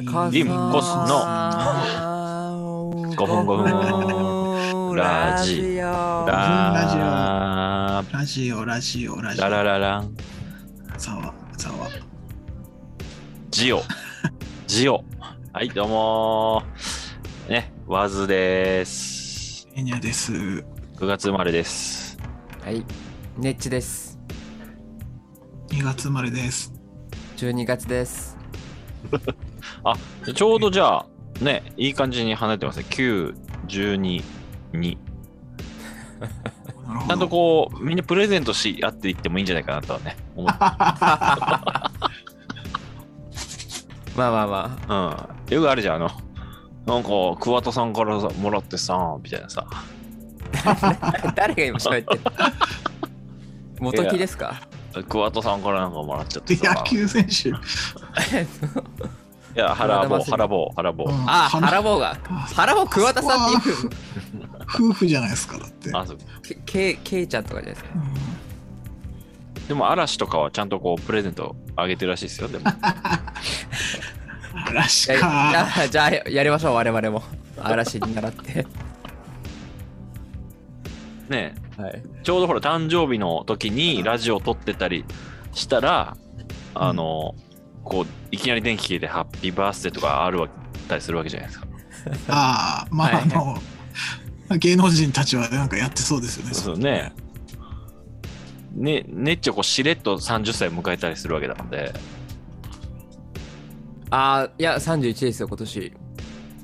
れかリムコスの5分5分ラジオララジオ、ラジオ、ラジオ。ラララランざわ、ざわ。ジオジオはいどうもーねワズですエニャです。9月生まれですはいネッチです2月生まれです。12月です ちょうどじゃあねいい感じに離れてますね。912になるほど。ちゃんとこうみんなプレゼントし合っていってもいいんじゃないかなとはね思って。まあまあまうん。よくあるじゃんあのなんか桑田さんからさもらってさみたいなさ。あ 誰が今喋ってる 元木ですか？桑田さんからなんかもらっちゃってさ。野球選手。いや腹棒腹棒腹棒、うん。あ花腹棒が腹棒桑田さんっていう。夫婦じゃないですか、だって。あそう。けけけいちゃんとかじゃないですか。うん。でも嵐とかはちゃんとこうプレゼントあげてるらしいですよでも。嵐か。ゃあじゃあやりましょう我々も。嵐に習って。ねはい。ちょうどほら誕生日の時にラジオ撮ってたりしたらあの、こういきなり電気消えてハッピーバースデーとかあるわたりするわけじゃないですか。ああ、まあ、はい。あの、芸能人たちはなんかやってそうですよね。そうねね。ねっちょこうしれっと30歳迎えたりするわけなので。あーいや31ですよ今年。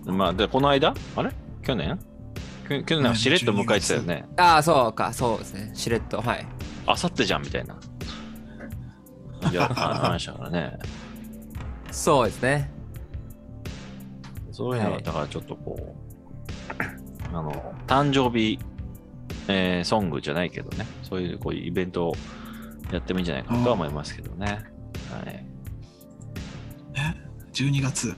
まあでこの間？あれ？去年？去去年なんかしれっと迎えてたよね。ああそうか。そうですね。しれっとはい。あさってじゃんみたいな。じゃあ話したからねそうですね。そういうのははい。だからちょっとこう、あの誕生日、えーソングじゃないけどね。そういうこういうイベントをやってもいいんじゃないかなとは思いますけどね、はい、ね12月。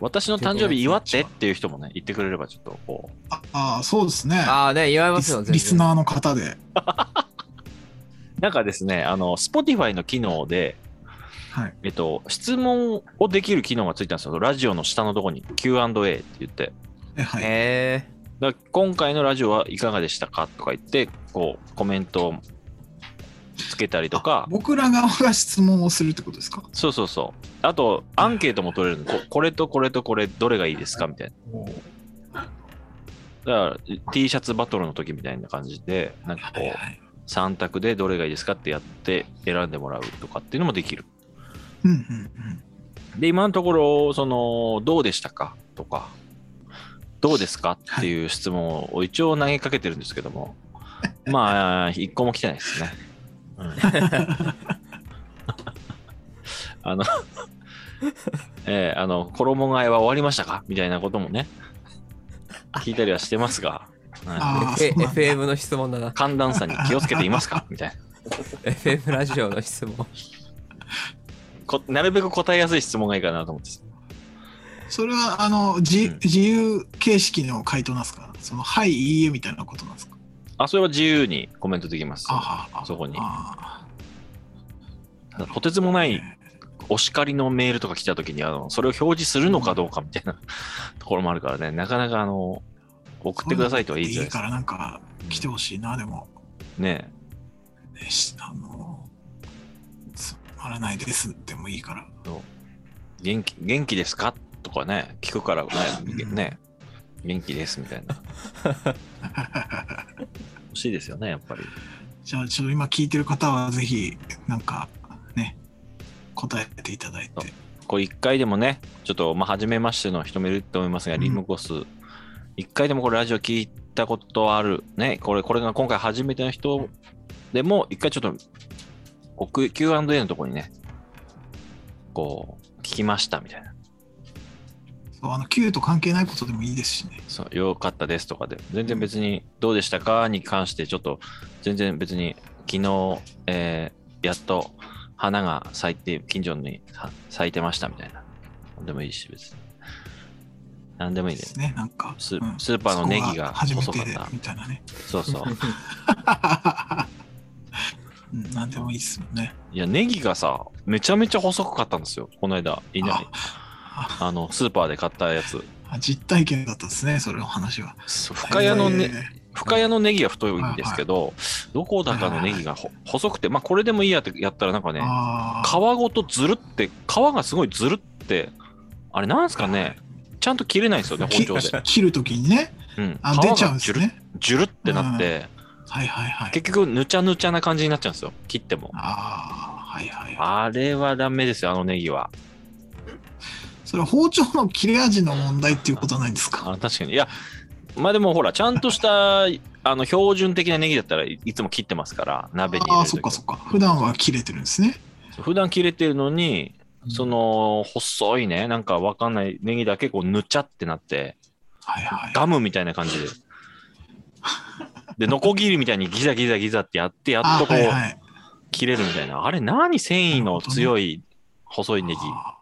私の誕生日祝ってっていう人もね言ってくれればちょっとこう。ああー、そうですね。ああね祝いまリすよ全然。スリスナーの方で。なんかですねあの Spotify の機能ではい。えっと、質問をできる機能がついたんですよ。ラジオの下のところに Q&A って言って。えはい。へえだから今回のラジオはいかがでしたかとか言って、こう、コメントをつけたりとか、僕ら側が質問をするってことですか？そうそうそう。あと、アンケートも取れるんで、ここれとこれとこれ、どれがいいですかみたいな。だから、T シャツバトルの時みたいな感じで、なんかこう、はいはい。3択でどれがいいですかってやって選んでもらうとかっていうのもできる。うんうんうん。で、今のところ、その、どうでしたか？とか、どうですか？っていう質問を一応投げかけてるんですけども、まあ、一個も来てないですね。うん。あの、えーあの、衣替えは終わりましたか？みたいなこともね、聞いたりはしてますが、FM の質問だな。寒暖差に気をつけていますか？みたいな。FM ラジオの質問こなるべく答えやすい質問がいいかなと思って。それは、あの、じうん。自由形式の回答なんですか？その、はい、いいえみたいなことなんですか？あ、それは自由にコメントできます。ああ、そこに。あとてつもないお叱りのメールとか来たときにあの、それを表示するのかどうかみたいな ところもあるからね、なかなかあの、送ってくださいとは言いづらいですいいからなんか来てほしいな、でも。ね。ねしあの、つまらないです。でもいいから。元気、元気ですか？とかね、聞くからね、うん。ね、元気ですみたいな。欲しいですよね、やっぱり。じゃあ、ちょっと今聞いてる方はぜひ、なんか、ね、答えていただいて。これ一回でもね、ちょっと、まあ、初めましての人もいると思いますが、うん。リムコス、一回でもこれラジオ聞いたことある、ね、これ、これが今回初めての人でも、一回ちょっと、僕 Q&A のところにね、こう、聞きましたみたいな。そうあの、Q と関係ないことでもいいですしね。そう、よかったですとかで、全然別にどうでしたかに関して、ちょっと、全然別に、昨日、えーやっと花が咲いて、近所にさ咲いてましたみたいな。でもいいし、別に。なんでもいいでですね、なんか。スーパーのネギが細かった。みたいなね。そうそう。うん、なんでもいいっすもんね。いや、ネギがさ、めちゃめちゃ細かったんですよ。この間、いない。ああの、スーパーで買ったやつ。あ実体験だったんですね、それの話は。深谷のね、え深谷のネギは太いんですけど、どこだかのネギがほ細くて、まあこれでもいいやってやったらなんかーね、あ皮ごとずるって、皮がすごいずるって、あれなんすかね、ちゃんと切れないんですよね、包き丁で。ー切るときにね、うん、あ出ちゃうんですね。ジュルってなって、はいはいはい。結局ぬちゃぬちゃな感じになっちゃうんですよ、切っても。ああ、はいはいはい。あれはダメですよ、あのネギは。それは包丁の切れ味の問題っていうことはないんですか？あ確かに。いや、まあでもほら、ちゃんとした あの標準的なネギだったらいいつも切ってますから、鍋に入ああ、そっかそっか。普段は切れてるんですね。普段切れてるのに、その細いね、なんかわかんないネギだけこうぬちゃってなって、はいはい。ガムみたいな感じで。で、ノコギリみたいにギザギザギザってやって、やっあとこうはいはい。切れるみたいな。あれ何繊維の強い細いネギ？あ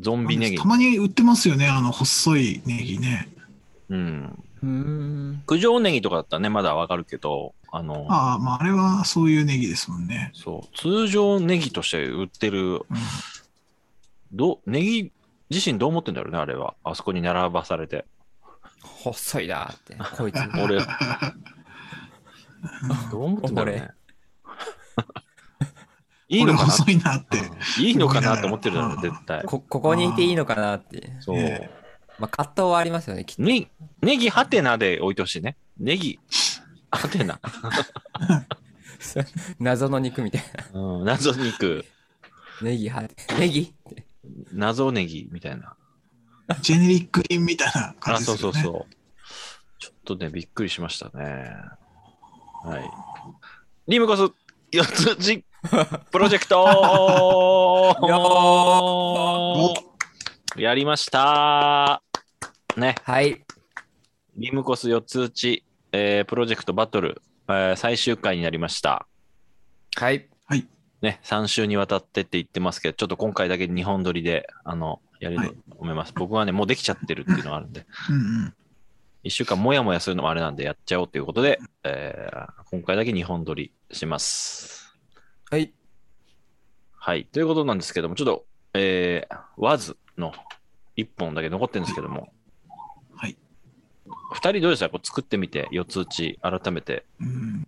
ゾンビネギーた。まに売ってますよね、あの細いネギね。うん。うーん。九条ネギとかだったらね、まだわかるけど、あの、ああ、まああれはそういうネギですもんね。そう、通常ネギとして売ってる、うん、どネギ自身どう思ってんだろうね、あれは。あそこに並ばされて。細いなーって。こいつ。俺、どう思ってんだろうね。いいのかな？細いなって。いいのかなって思ってるだろう、絶対。こ、ここにいていいのかなって。そう。えまあ、葛藤はありますよね、きっと。ネネギハテナで置いてほしいね。ネギ、ハテナ。謎の肉みたいな。うん、謎肉、ネギは、ネギって謎ネギみたいな。ジェネリック品みたいな感あ、じですよね。そうそうそう。ちょっとね、びっくりしましたね。はい。リムコス四つ字 プロジェクトやりましたね。はい。リムコス四つ打ち、えープロジェクトバトル、えー最終回になりました。はい。ね、3週にわたってって言ってますけど、ちょっと今回だけ2本撮りで、あの、やれると思います。僕はね、もうできちゃってるっていうのがあるんで、うんうん。1週間もやもやするのもあれなんでやっちゃおうということで、えー今回だけ2本撮りします。はい。はい。ということなんですけども、ちょっと、えー、ワズの1本だけ残ってるんですけども、はい。2人どうでしたこう作ってみて、4つ打ち、改めて。うん、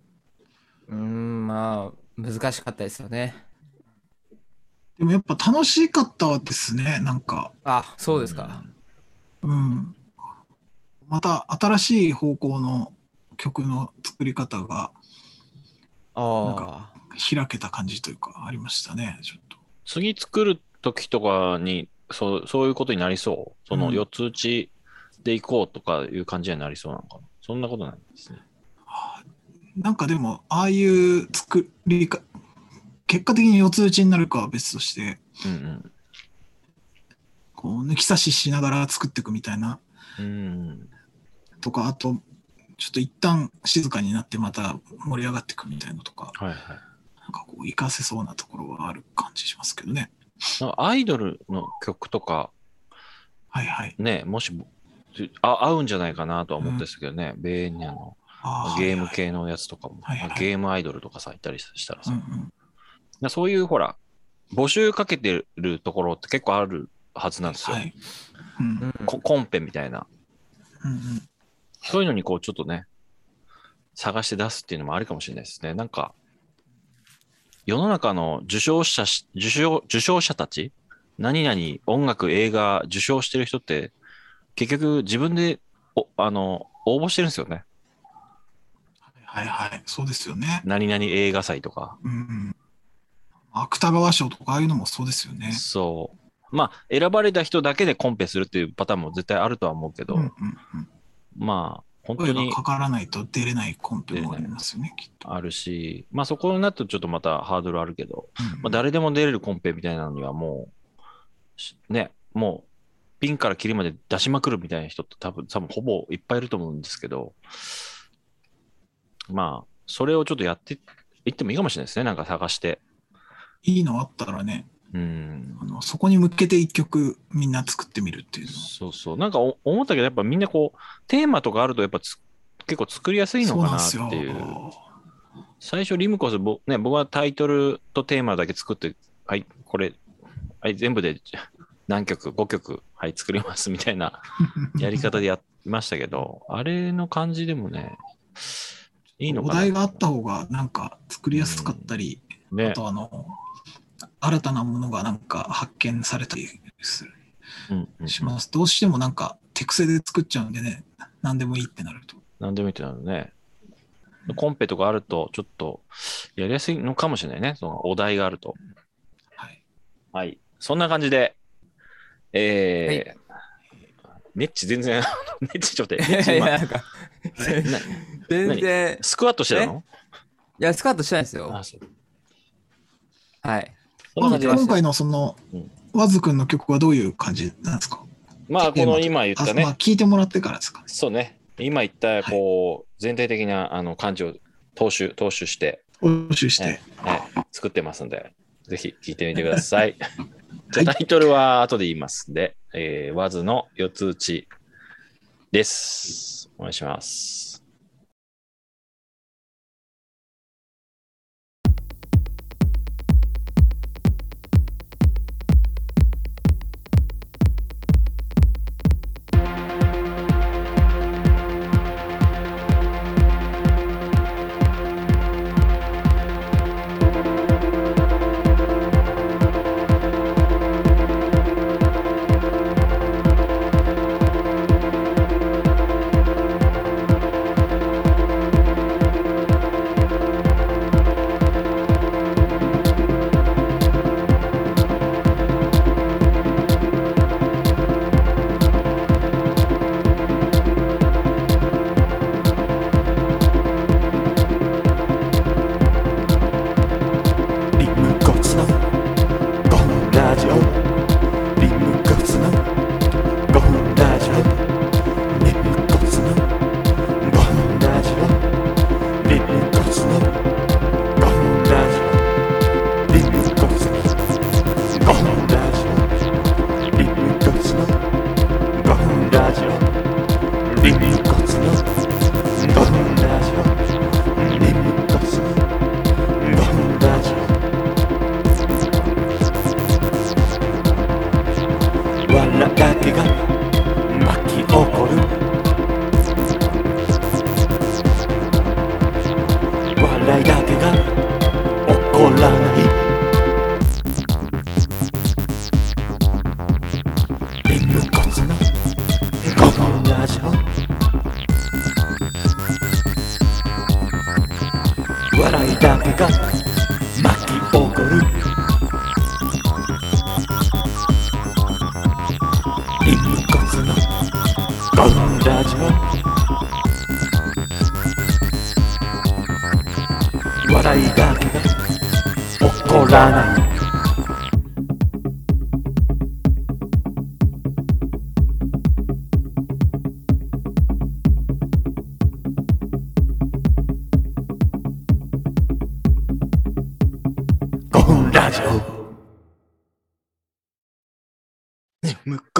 うーん、まあ、難しかったですよね。でもやっぱ楽しかったですね、なんか。あ、そうですか。うん。また新しい方向の曲の作り方がなんあ開けた感じというかありましたね、ちょっと。次作る時とかにそうそういうことになりそう？そのうん4つ打ちでいこうとかいう感じになりそうなのかな？そんなことないんですね。なんかでも、ああいう作りか、結果的に四つ打ちになるかは別として、うんこう抜き差ししながら作っていくみたいな、うん。うん。とか、あと、ちょっと一旦静かになってまた盛り上がっていくみたいなのとか、はいはい。なんかこう、活かせそうなところはある感じしますけどね。アイドルの曲とかはいはい。ね、もしあ合うんじゃないかなとは思ってたけどね、ベーニャのゲーム系のやつとかも、はいはいゲームアイドルとかさ、いたりしたらさ、うんうんなそういうほら、募集かけてるところって結構あるはずなんですよ。はい。うんあ。うんココンペみたいな。うんうんそういうのにこうちょっとね、探して出すっていうのもありかもしれないですね。なんか、世の中の受賞者し、受賞、受賞者たち何々音楽、映画受賞してる人って、結局自分で、おあの、応募してるんですよね。はいはい。そうですよね。何々映画祭とか。うんうん。芥川賞とかああいうのもそうですよね。そう。まあ、選ばれた人だけでコンペするっていうパターンも絶対あるとは思うけど、うんうんうん。まあ、本当に声がかからないと出れないコンペもありますよね、きっと。あるし、まあそこになるとちょっとまたハードルあるけど、うんまあ、誰でも出れるコンペみたいなのにはもうし、ね、もう、ピンからキリまで出しまくるみたいな人って多分、多分ほぼいっぱいいると思うんですけど、まあ、それをちょっとやっていってもいいかもしれないですね、なんか探して。いいのあったらね、うん。あのそこに向けて一曲みんな作ってみるっていうのそうそう。なんかお思ったけど、やっぱみんなこう、テーマとかあると、やっぱつ結構作りやすいのかなっていう。よ。最初、リムコス、ぼね、僕はタイトルとテーマだけ作って、はい、これ、はい、全部で何曲、5曲、はい、作りますみたいな やり方でやりましたけど、あれの感じでもね、いいの。お題があった方がなんか作りやすかったり、あね。とあの、新たなものがなんか発見されたりするうんうんします。どうしてもなんか手癖で作っちゃうんでね、何でもいいってなると。何でもいいってなるね。コンペとかあると、ちょっとやりやすいのかもしれないね。そのお題があると。はい。はい。そんな感じで、えー、ネッチ全然、ネッチちょっと待って、ネッいやいチ今やなんか、な全然、スクワットしてたの？いや、スカートしてないですよ。はい。今回のそのうん、ワズくんの曲はどういう感じなんですか？まあ、この今言ったあまあね、聞いてもらってからですか？ね。そうね、今言った、こう、全体的なあの感じを踏襲、踏襲して、募集して。え。え作ってますんで、ぜひ聞いてみてください。じゃあタイトルは後で言いますんで、えー、ワズの四つ打ちです。お願いします。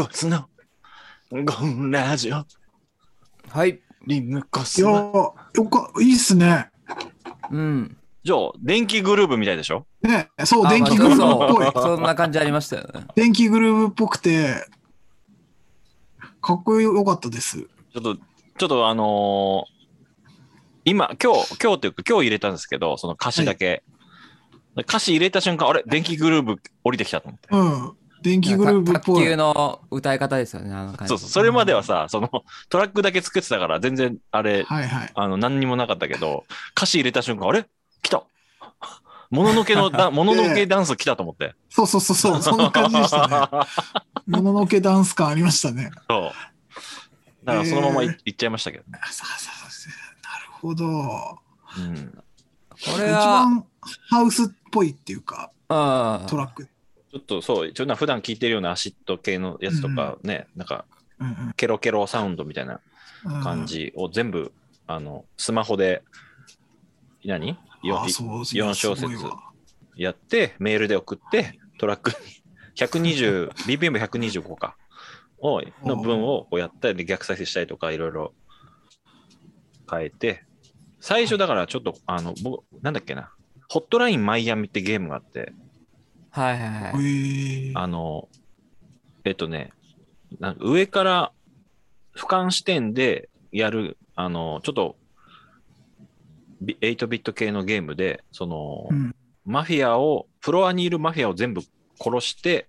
コツの5分ラジオはい。リムコいやツのーよか、いいっすね。うん。じゃあ、電気グルーブみたいでしょ？ね、そう、あ電気グルーブっぽい。そうそんな感じありましたよね。電気グルーブっぽくて、かっこよかったです。ちょっと、ちょっとあのー今、今日、今日というか今日入れたんですけど、その歌詞だけ。歌詞入れた瞬間、あれ？電気グルーブ降りてきたと思って。うん。電気グルーブっぽい卓球。の歌い方ですよね、あの感じ。そうそう、それまではさ、そのトラックだけ作ってたから、全然あれ、はいはい。あの、何にもなかったけど、歌詞入れた瞬間、あれ？来たもののけの だ、もののけダンス来たと思って。そうそうそうそう、そんな感じでしたね。もののけダンス感ありましたね。そう。だからそのままい,、えーっちゃいましたけどね。あさあさあさあなるほど。うん。一これは、番ハウスっぽいっていうか、うん。トラック。ちょっとそう、ちょっと普段聞いてるようなアシッド系のやつとかね、なんか、うんうん。ケロケロサウンドみたいなうん感じを全部、あの、スマホで、何？よあそういや4小節やって、メールで送って、トラックに120、BPM125 か、をの分をこうやったり、逆再生したりとか、いろいろ変えて、最初だからちょっと、あの、僕、なんだっけな、ホットラインマイアミってゲームがあって、はいはいはい。あの、えっとね、なんか上から俯瞰視点でやる、あの、ちょっと、ビ8ビット系のゲームで、その、うん。マフィアを、フロアにいるマフィアを全部殺して、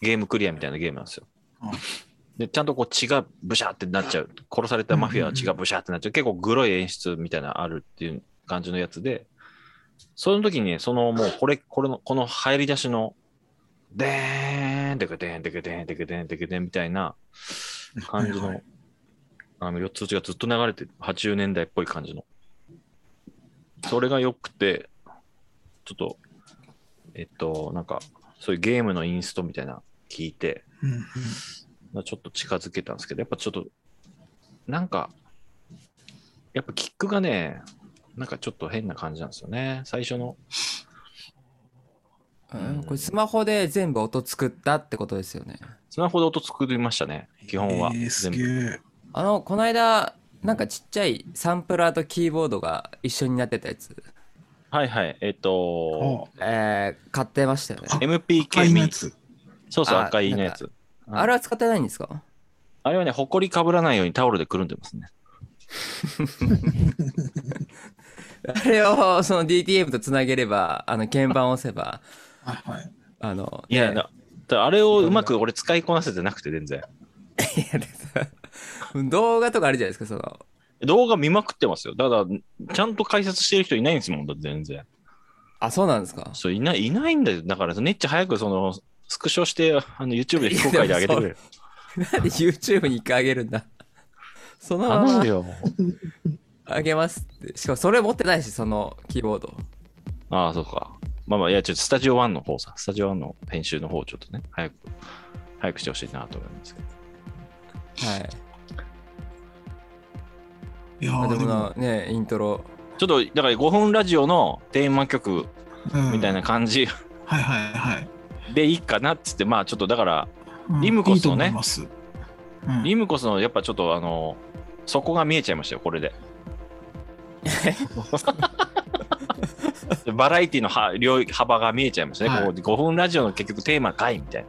ゲームクリアみたいなゲームなんですようん。で、ちゃんとこう血がブシャーってなっちゃう。殺されたマフィアは血がブシャーってなっちゃう。結構グロい演出みたいなのあるっていう感じのやつで、その時に、そのもうこれ、これの、この入り出しの、でーん、でくでん、でくでん、でくでん、でくでんみたいな感じのあの、通知がずっと流れてる、80年代っぽい感じの。それが良くて、ちょっと、えっと、なんか、そういうゲームのインストみたいな聞いて、ちょっと近づけたんですけど、やっぱちょっと、なんか、やっぱキックがね、なんかちょっと変な感じなんですよね。最初の。うんこれスマホで全部音作ったってことですよね。スマホで音作りましたね。基本は。えー、す。げえ。あの、この間、なんかちっちゃいサンプラーとキーボードが一緒になってたやつ、はいはい。えっと、あえー、買ってましたよね。赤 MPK のやつ。そうそう、あ赤いのやつ。うんあれは使ってないんですか？あれはね、ほこりかぶらないようにタオルでくるんでますね。あれをその DTM とつなげれば、あの鍵盤を押せば、はいはい。あの、いや、ねだだあれをうまく俺使いこなせてなくて全然。いや動画とかあるじゃないですか、その。動画見まくってますよ。だから、ちゃんと解説してる人いないんですもん、だって全然。あ、そうなんですか？そう、いない、いないんだよ。だから、めっちゃ早くその、スクショして、あの、YouTube で非公開で上げてくれる。なんで YouTube に一回あげるんだ？そのまま頼むよ。あげますって。しかもそれ持ってないし、そのキーボード。ああ、そうか。まあまあ、いや、ちょっとスタジオ1の方さ、スタジオ1の編集の方をちょっとね、早く、早くしてほしいなと思いますけど。はい。いやまあでもーでも、なね、イントロ。ちょっと、だから5分ラジオのテーマ曲うんみたいな感じはいはいはい。でいいかなっつって、まあちょっとだから、うんリムコスのねいいと思いますうんリムコスのやっぱちょっとあの、底が見えちゃいましたよ、これで。バラエティのは領域幅が見えちゃいましたね。はいこう5分ラジオの結局テーマかいみたいな。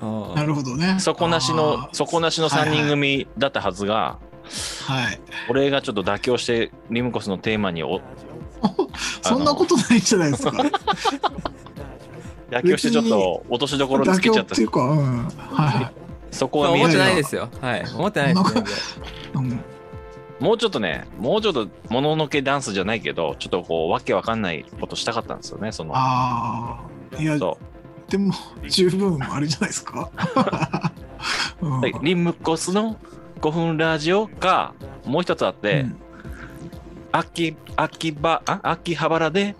あなるほどね。底なしの底なしの3人組だったはずが、はい。俺がちょっと妥協してリムコスのテーマにお そんなことないじゃないですか。妥協してちょっと落としどころつけちゃったっていうか、うん。はい。そこが見思ってないですよ。はい。思ってないです。もうちょっとねもうちょっともののけダンスじゃないけどちょっとこうわけわかんないことしたかったんですよねそのああ。いや、そでも、十分あれじゃないですか。うんうでリムコスの5分ラジオかもう一つあって、うん秋秋葉あ？秋葉原で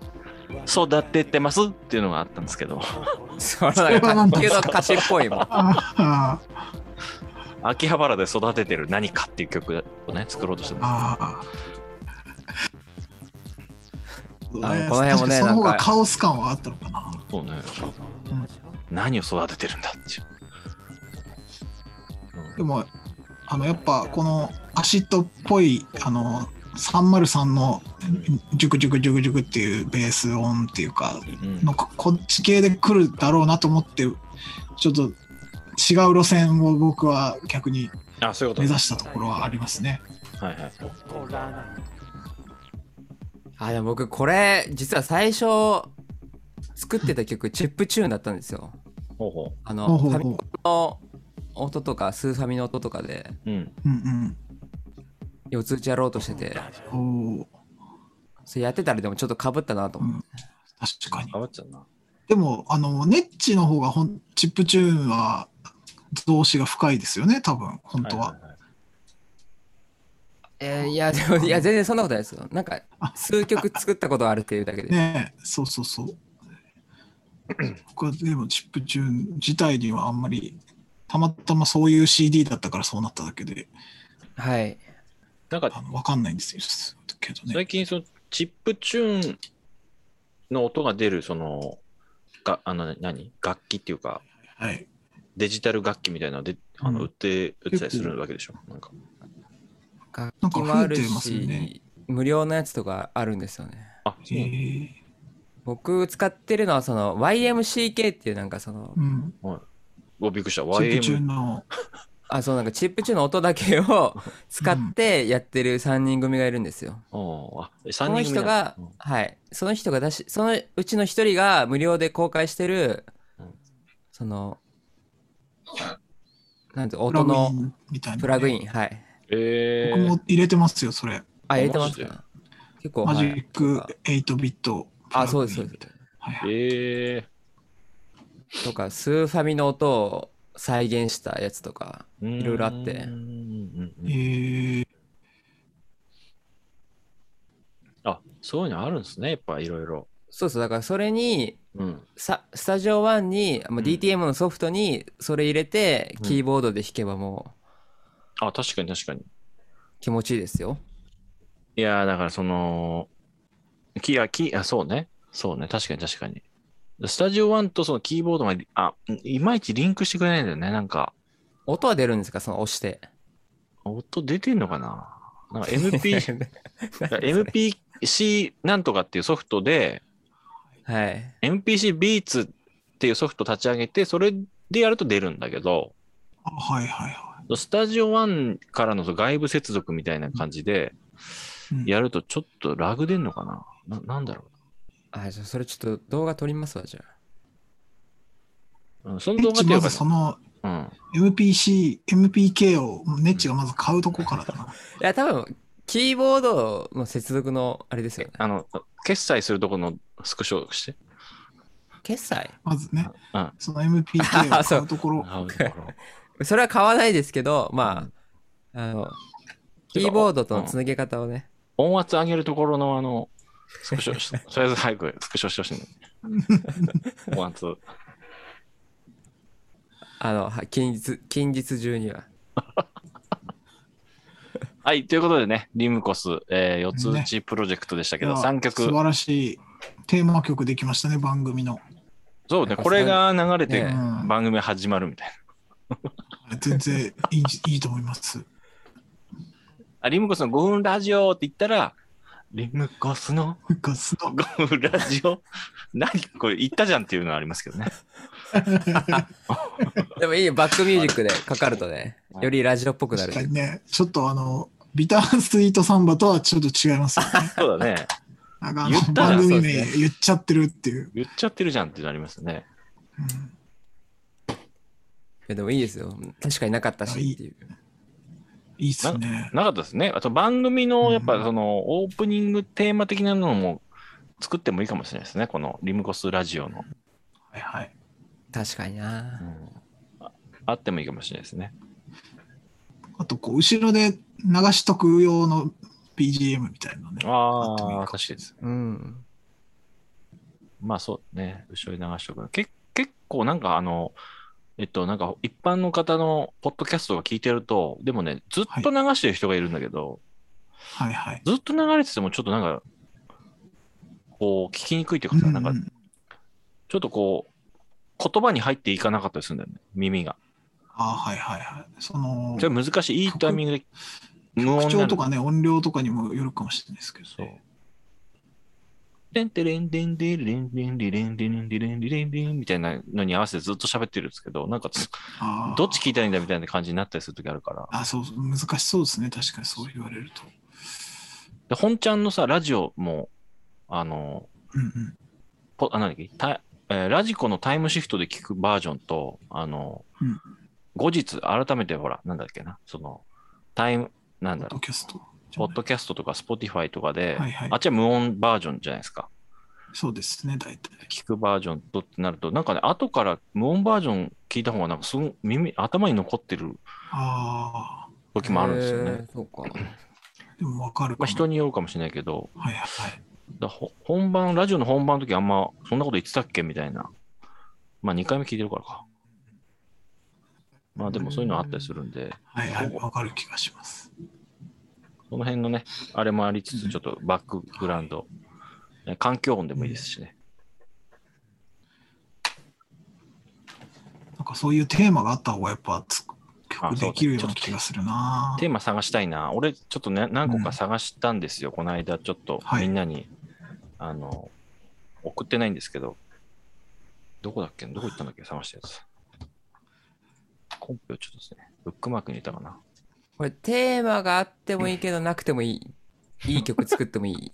育ててますっていうのがあったんですけどそのなんか卓球の歌詞っぽいもん。秋葉原で育ててる何かっていう曲をね作ろうとしてます。あこの辺もねその方がなんか。カオス感はあったのかな。そうね、うん。何を育ててるんだっていう、でも、あの、やっぱ、このアシッドっぽい、あの、303のジュクジュクジュクジュクっていうベース音っていうか、ここっち系で来るだろうなと思って、ちょっと違う路線を僕は逆にあそういうこと目指したところはありますね。はいはいあ、でも僕これ、実は最初、作ってた曲、チップチューンだったんですよ。ほうほあの、ほうほうファミほうコンの音とか、スーファミの音とかで、ううんうん四つ打ちやろうとしてて、それやってたらでもちょっと被ったなと思って。確かに。変わっちゃうなでも、あの、ネッチの方がほん、チップチューンは動詞が深いですよね、多分、本当は。いいいえーいや、でも、いや、全然そんなことないですよ。なんか、数曲作ったことがあるっていうだけで。ねえ、そうそうそう。僕はでもチップチューン自体にはあんまり、たまたまそういう CD だったからそうなっただけで、はい。なんかわかんないんですよ。けどね。最近そのチップチューンの音が出るそのがあの何？楽器っていうかはい。デジタル楽器みたいなので、あのうん売って売ってたりするわけでしょ？なんか楽なんか器もあるし、ね無料のやつとかあるんですよね。あそう僕使ってるのはその YMCK っていうなんかそのうん。お、びっくりした。YM ンの、あそうなんかチップチューンの音だけを 使ってやってる3人組がいるんですよ。あ、3その？人組人がなんだ、はい。その人が出し、そのうちの一人が無料で公開してるうん、その、なんて、プラグイ音のンみたいな、プラグイン、はい。えー、僕も入れてますよ、それ。あ、入れてますか？結構、マジはいック8ビット。あ、そうです、そうです。はいはい。えとか、スーファミの音を再現したやつとか、ー、いろいろあってうんうんうんうんえー、あ、そういうのあるんですね、やっぱいろいろ。そうそう、だからそれに、うん。さスタジオ1に、まあ、うん DTM のソフトにそれ入れて、うんキーボードで弾けばもうあ、確かに確かに。気持ちいいですよ。いやー、だからその、キー、あ、キー、あ、そうね。そうね。確かに確かに。スタジオ1とそのキーボードが、あ、いまいちリンクしてくれないんだよね。なんか、音は出るんですか？その押して。音出てんのかな？なんか MP、MPC なんとかっていうソフトで、はい。MPC ビーツっていうソフト立ち上げて、それでやると出るんだけど、あはいはいはスタジオ1からのその外部接続みたいな感じでい。うんやるとちょっとラグ出んのかな？ななんだろあ、じゃあそれちょっと動画撮りますわ、じゃあ。う、うん、その動画ってやっぱずそのうん。MPC、MPK をネッチがまず買うとこからだな。いや、多分、キーボードの接続のあれですよね。あの、決済するとこのスクショして。決済？まずね、うん。その MPK を買うところ。あ それは買わないですけど、まあ、あの、キーボードとのつなげ方をね。音圧上げるところのあの、スクショし、とりあえず早くスクショしてほしいの。音圧。あの、は近日、近日中には。はい、ということでね、リムコス、えー、四つ打ちプロジェクトでしたけど、いや3曲素。晴らしいテーマ曲できましたね、番組の。そうね、これが流れて番組始まるみたいな。全然いいいいと思います。あ、リムコスの5分ラジオって言ったら、リムコスの？ガスの5分ラジオ？何これ言ったじゃんっていうのはありますけどね。でもいいよ、バックミュージックでかかるとね、よりラジオっぽくなる確。かにね、ちょっとあの、ビタースイートサンバとはちょっと違いますよね。そうだね。なんかあの言ったら番組名言っちゃってるっていう。言っちゃってるじゃんってなりますね。うんいやでもいいですよ。確かになかったしっていう。いいっすね。なかったですね。あと番組のやっぱそのオープニングテーマ的なのも作ってもいいかもしれないですね。このリムコスラジオの。はいはい。確かにな。ああってもいいかもしれないですね。あと、こう、後ろで流しとく用の BGM みたいなのね。ああ、確かにです。うん。まあそうね。後ろに流しとく。け結構なんかあの、えっと、なんか一般の方のポッドキャストが聞いてると、でもね、ずっと流してる人がいるんだけど、はいはい。ずっと流れててもちょっとなんか、こう、聞きにくいというかさ、なんかう、んちょっとこう、言葉に入っていかなかったりするんだよね、耳が。ああ、はいはいはい。その、それ難しい。いいタイミングで無音口になる。調とかね、音量とかにもよるかもしれないですけどそうね。。てんてれんでんでれんでんでれんでんでれんでれんでんみたいなのに合わせてずっと喋ってるんですけど、なんか、どっち聞いたらいいんだみたいな感じになったりするときあるから。あ、そう、難しそうですね。確かにそう言われると。で、本ちゃんのさ、ラジオも、あの、うんうん。あ、何だっけたえーラジコのタイムシフトで聞くバージョンと、あの、うん後日、改めてほら、なんだっけな、その、タイム、なんだろう、ドキャスト。ポッドキャストとか Spotify とかで、はいはいあっちは無音バージョンじゃないですか。そうですね、大体。聞くバージョンとってなると、なんかね、後から無音バージョン聞いた方が、なんかその耳、頭に残ってるああ、時もあるんですよね。そうか。でもわかる。まあ人によるかもしれないけど、はいはい。だほ本番、ラジオの本番の時あんまそんなこと言ってたっけみたいな。まあ2回目聞いてるからか。まあでもそういうのあったりするんで、はいはい、わかる気がします。その辺のね、あれもありつつ、ちょっとバックグラウンド、え環境音でもいいですしね。なんかそういうテーマがあった方がやっぱ曲できるような気がするな。テーマ探したいな。俺、ちょっとね、何個か探したんですよ。この間、ちょっとはいみんなに、あの、送ってないんですけど、どこだっけ？どこ行ったんだっけ？探したやつ。コンペをちょっとですね、ブックマークに入れたかな。これテーマがあってもいいけどなくてもいい。いい曲作ってもいい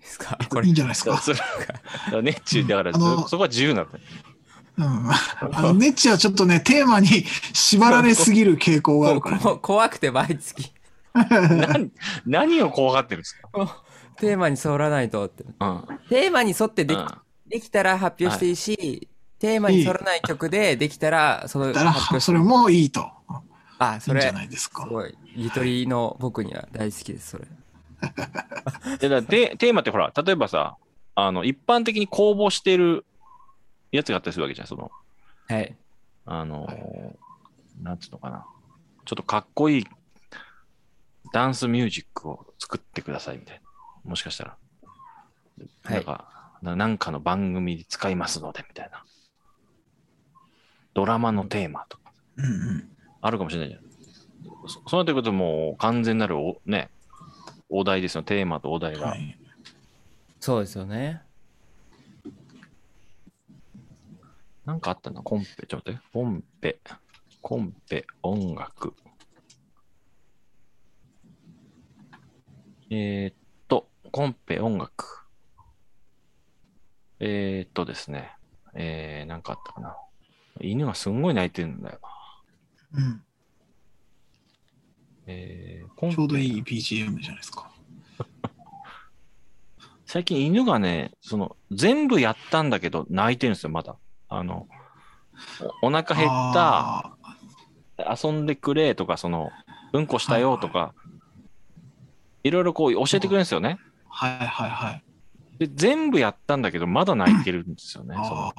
ですか？これいいん。じゃないですか？それだから熱中、だからあのそそこは自由なんだよ。うん。あの、ネッチはちょっとね、テーマに縛られすぎる傾向があるから。こ怖くて毎月。何 何を怖がってるんですか？テーマに沿らないとって。うん。テーマに沿ってでき,、うんできたら発表していいし、テーマに沿らない曲でできたら、その発表しそれもいいと。あ、それいいんじゃ、ないですかす。ごい。ゆとりの僕には大好きです、それ。でだテテーマってほら、例えばさ、あの、一般的に公募してるやつがあったりするわけじゃん、その、はい。あの、なんつうのかな。ちょっとかっこいいダンスミュージックを作ってくださいみたいな。もしかしたら。はいなんか、ななんかの番組で使いますので、みたいな。ドラマのテーマとか、うんうん。あるかもしれないじゃん。そそうなってくるともう完全なるお、ね、お題ですよ。テーマとお題が。はい。そうですよね。なんかあったな、コンペ、ちょっと待って。コンペ、コンペ、音楽。えー、っと、コンペ、音楽。えー、っとですね。えー、なんかあったかな。犬がすんごい鳴いてるんだよ。うん。えちょうどいい BGM じゃないですか。最近犬がね、その、全部やったんだけど、泣いてるんですよ、まだ。あの、おお腹減った、あ遊んでくれとか、その、うんこしたよとか、いろいろこう教えてくれるんですよね。ーはいはいはい。で、全部やったんだけど、まだ泣いてるんですよね。その。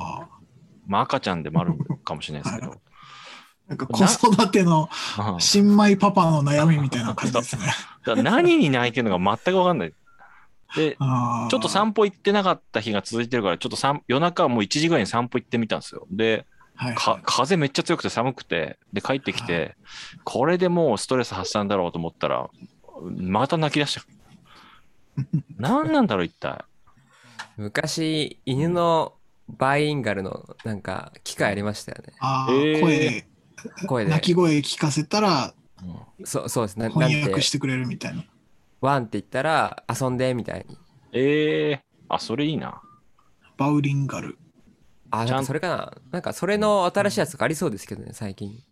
まあ、赤ちゃんでもあるかもしれないですけど。なんか子育てのうん新米パパの悩みみたいな感じですね。だから何に泣いてるのか全くわかんない。で、ちょっと散歩行ってなかった日が続いてるから、ちょっと散夜中はもう1時ぐらいに散歩行ってみたんですよ。で、はいか風めっちゃ強くて寒くて、で、帰ってきて、これでもうストレス発散だろうと思ったら、また泣き出した。何なんだろう、一体。昔、犬のバイリンガルのなんか機械ありましたよね。あえーー声、声で鳴。き声聞かせたらうんそうそうです。ななん翻訳てし、てくれるみたいな。ワンって言ったら遊んでみたいに。ええあ、それいいな。バウリンガル。あ、ちゃんなんかそれかな。なんかそれの新しいやつがありそうですけどね、最近。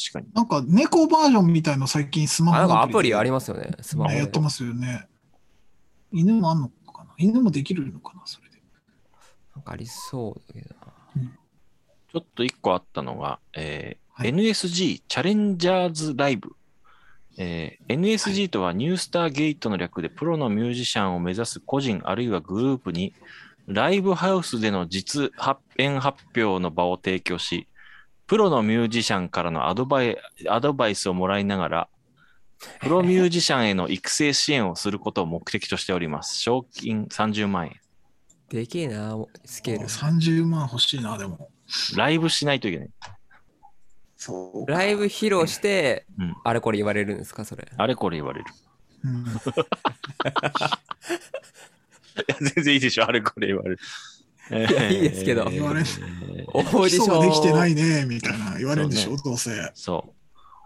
確かに。なんか猫バージョンみたいの最近スマあ、なんホかアプリありまますよね、スマホで。やってますよね。犬もあんのかな？犬もできるのかな？それで。なんかありそうだけどな。ちょっと一個あったのが、えーはい NSG チャレンジャーズライブ。えー NSG とはニュースターゲートの略でプロのミュージシャンを目指す個人あるいはグループにライブハウスでの実発演発表の場を提供し、プロのミュージシャンからのアドバイアドバイスをもらいながら、プロミュージシャンへの育成支援をすることを目的としております。賞金30万円。でけえな、スケール。30万欲しいな、でも。ライブしないといけない。そう。ライブ披露して、うんあれこれ言われるんですか、それ。あれこれ言われる。うん、い や全然いいでしょ、あれこれ言われる。いやいいですけど言われるオーディション。できてないね、みたいな言われるんでしょ、どうせ。そ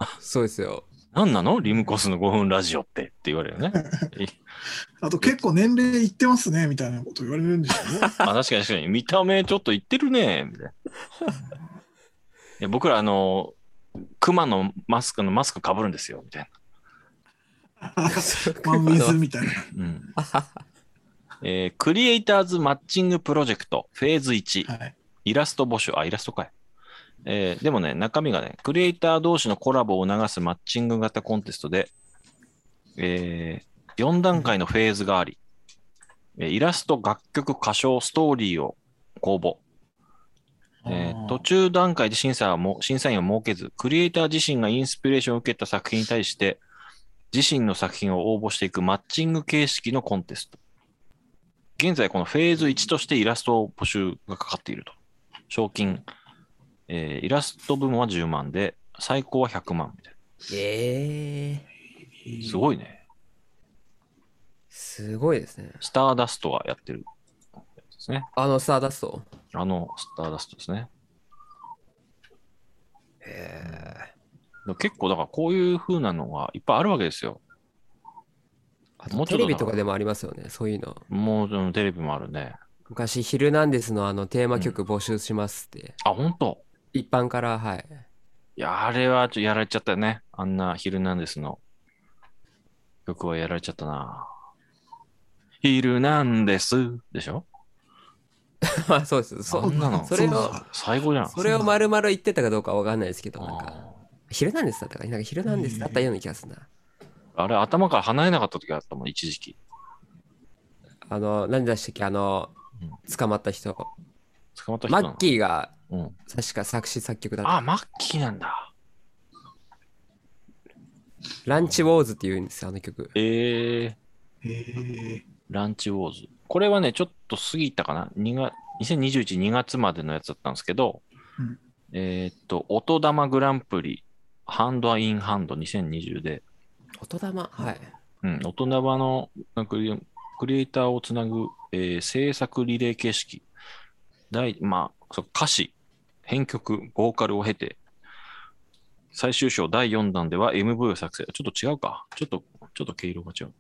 う。そうですよ。何なの？リムコスの5分ラジオってって言われるよね。い あと結構年齢いってますね、みたいなこと言われるんでしょ あ確かに確かに。見た目ちょっといってるね。みたいな。いや僕ら、あの、熊のマスクのマスクかぶるんですよ。みたいワンウィズみたいな。な。うん。えークリエイターズマッチングプロジェクトフェーズ1。はい。イラスト募集、あ、イラストかい。えーでもね、中身がね、クリエイター同士のコラボを促すマッチング型コンテストで、え4段階のフェーズがあり、えーイラスト、楽曲、歌唱、ストーリーを公募。えー途中段階で審査はも審査員を設けず、クリエイター自身がインスピレーションを受けた作品に対して、自身の作品を応募していくマッチング形式のコンテスト。現在、このフェーズ1としてイラスト募集がかかっていると。賞金、えーイラスト部門は10万で、最高は100万みたいええな。すごいね。すごいですね。スターダストはやってる。ですね。あのスターダスト？あのスターダストですね。へえ結構だからこういう風なのがいっぱいあるわけですよ。あとテレビとかでもありますよねそういうのもううんテレビもあるね。昔「ヒルナンデス」のあのテーマ曲募集しますって、あ、本当？一般からはいいや、あれはちょやられちゃったよね。あんなヒルナンデスの曲はやられちゃったな。ヒルナンデスでしょ？まあそうです。そそんなの。それをそうだ。最後じゃん。それを丸々言ってたかどうかわかんないですけどなんか。あ「ヒルナンデス」だったか？ななんか「ヒルナンデス」だったような気がするな。あれ、頭から離れなかった時あったもん、一時期。あの何でしたっけ？あのうん捕まった人。捕まった人なの？マッキーがうん。確か作詞作曲だった。あ、マッキーなんだ。ランチウォーズって言うんですよあの曲。えー、へえ。ランチウォーズ。これはね、ちょっと過ぎたかな？2月2021、2月までのやつだったんですけど、うんえーっと、音玉グランプリ、ハンドインハンド2020で、音玉？はいうん、大人場のクリクリエイターをつなぐ、えー制作リレー形式。第、まあ、そう歌詞、編曲、ボーカルを経て、最終章第4弾では MV を作成。ちょっと違うか。ちょっと、ちょっと毛色が違う。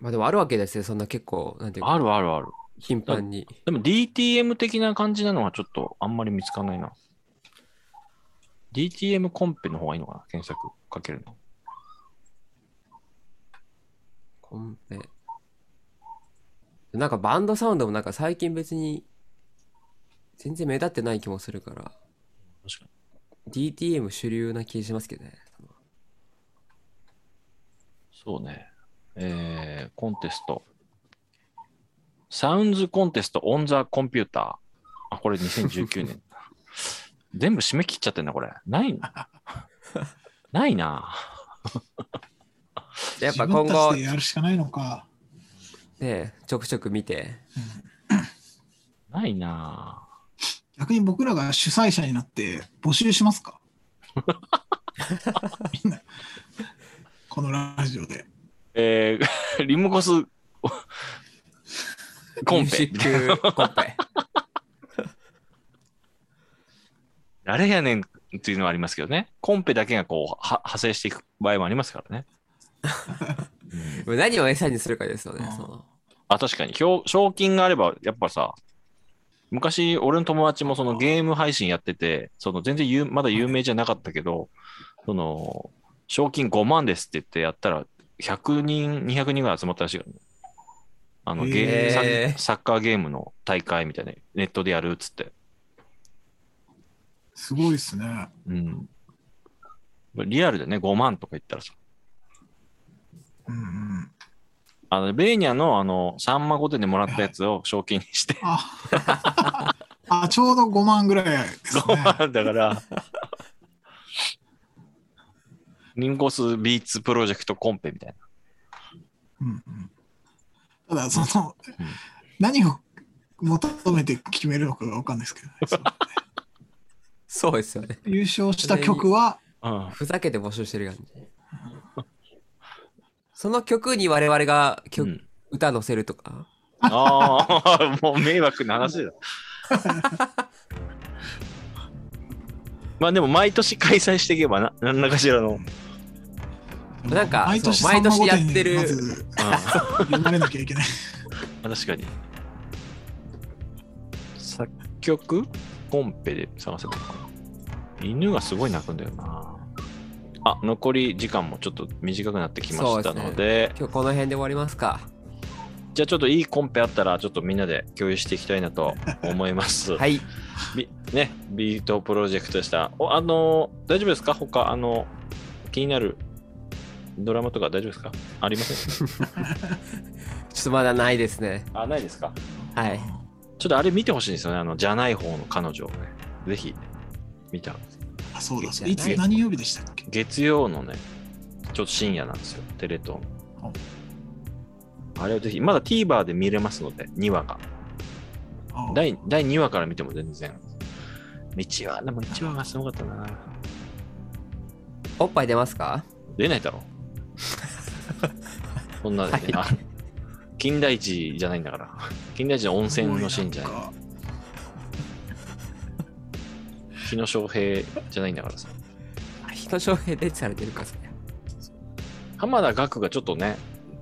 まあでもあるわけですよそんな結構なんていうかあるあるある。頻繁にでも DTM 的な感じなのはちょっとあんまり見つかんないな。DTM コンペの方がいいのかな検索かけるの。コンペなんかバンドサウンドもなんか最近別に全然目立ってない気もするから確か DTM 主流な気しますけどねそうね。えー、コンテスト。サウンズコンテストオンザコンピューター。あ、これ2019年。全部締め切っちゃってんな、これ。ないないな。やっぱ今後やるしかないのか。ねちょくちょく見てないな。逆に僕らが主催者になって募集しますか？みんな。このラジオで。えー、リムコスコンペコンペ 誰やねんっていうのはありますけどね。コンペだけがこう、は派生していく場合もありますからね。うん何を餌にするかですよねあ、確かに。賞賞金があれば、やっぱさ、昔、俺の友達もそのゲーム配信やってて、その全然有まだ有名じゃなかったけど、その、賞金5万ですって言ってやったら、100人、200人ぐらい集まったらしいからね。あの、ゲへーーササッカーゲームの大会みたいな、ネットでやるっつって。すごいですね。うん。リアルでね、5万とか言ったらさ、うんうん。あの、ベーニャのあの、サンマ御殿でもらったやつを賞金にして、あ あ、ちょうど5万ぐらいですね。5万だから、リンゴスビーツプロジェクトコンペみたいな。うんうん。ただ、その、うん何を求めて決めるのかが分かんないですけど、ね、そうですよね。優勝した曲は、うん。ふざけて募集してる感じ。その曲に我々が曲、うん。歌載せるとか？ああ、もう迷惑な話だ。まあでも毎年開催していけばな何らかしらの、なんか毎年毎年やってるまず読まれなきゃいけない。うん、確かに。作曲？コンペで探せばいいのかな。犬がすごい鳴くんだよな。あ、残り時間もちょっと短くなってきましたので、今日この辺で終わりますかじゃあちょっといいコンペあったら、ちょっとみんなで共有していきたいなと 思います。はいビね、ビートプロジェクトでした。お、あの、大丈夫ですか？他、あの、気になるドラマとか大丈夫ですか？ありません？ちょっとまだないですねあ、ないですか？はいちょっとあれ見てほしいんですよね。あの、じゃない方の彼女をね。ぜひ、見た。あそうだ。じゃないいつ、何曜日でしたっけ？月曜のね、ちょっと深夜なんですよ。テレ東の。あれをぜひ、まだ TVer で見れますので、2話が。あ第第2話から見ても全然。1話、でも1話がすごかったな。おっぱい出ますか？出ないだろ。そんな、ねはい金田一じゃないんだから。金田一の温泉のシーンじゃない。日野翔平じゃないんだからさ。人翔平でされてるかそれ浜田岳がちょっとね、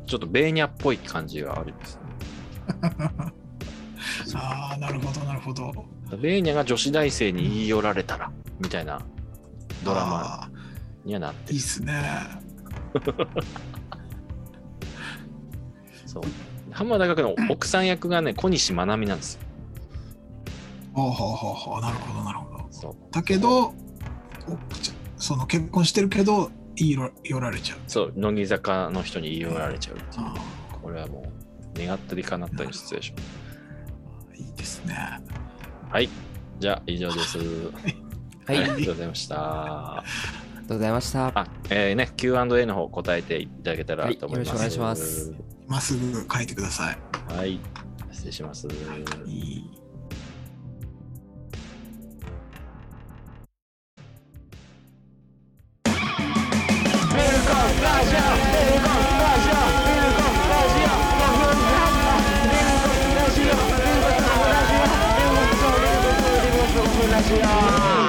ちょっとベーニャっぽい感じがあるんです。ああ、なるほど、なるほど。ベーニャが女子大生に言い寄られたら、みたいなドラマあにはなっていいっすね。そう。浜田岳の奥さん役がね、小西真奈美なんですよ。ほうほうほうほう、なるほど、なるほど。そう。だけど、その結婚してるけど、言い寄られちゃう。そう、乃木坂の人に言い寄られちゃうっていう。あこれはもう、願ったり叶ったりのシチュエーション。ーいいですね。はい。じゃあ、以上です。はい、ありがとうございました。ありがとうございましたあ、えー、ね、Q&A の方答えていただけたらと思います。はいよろしくお願いします。今すぐ書いてください。はい。失礼します。いいラジオ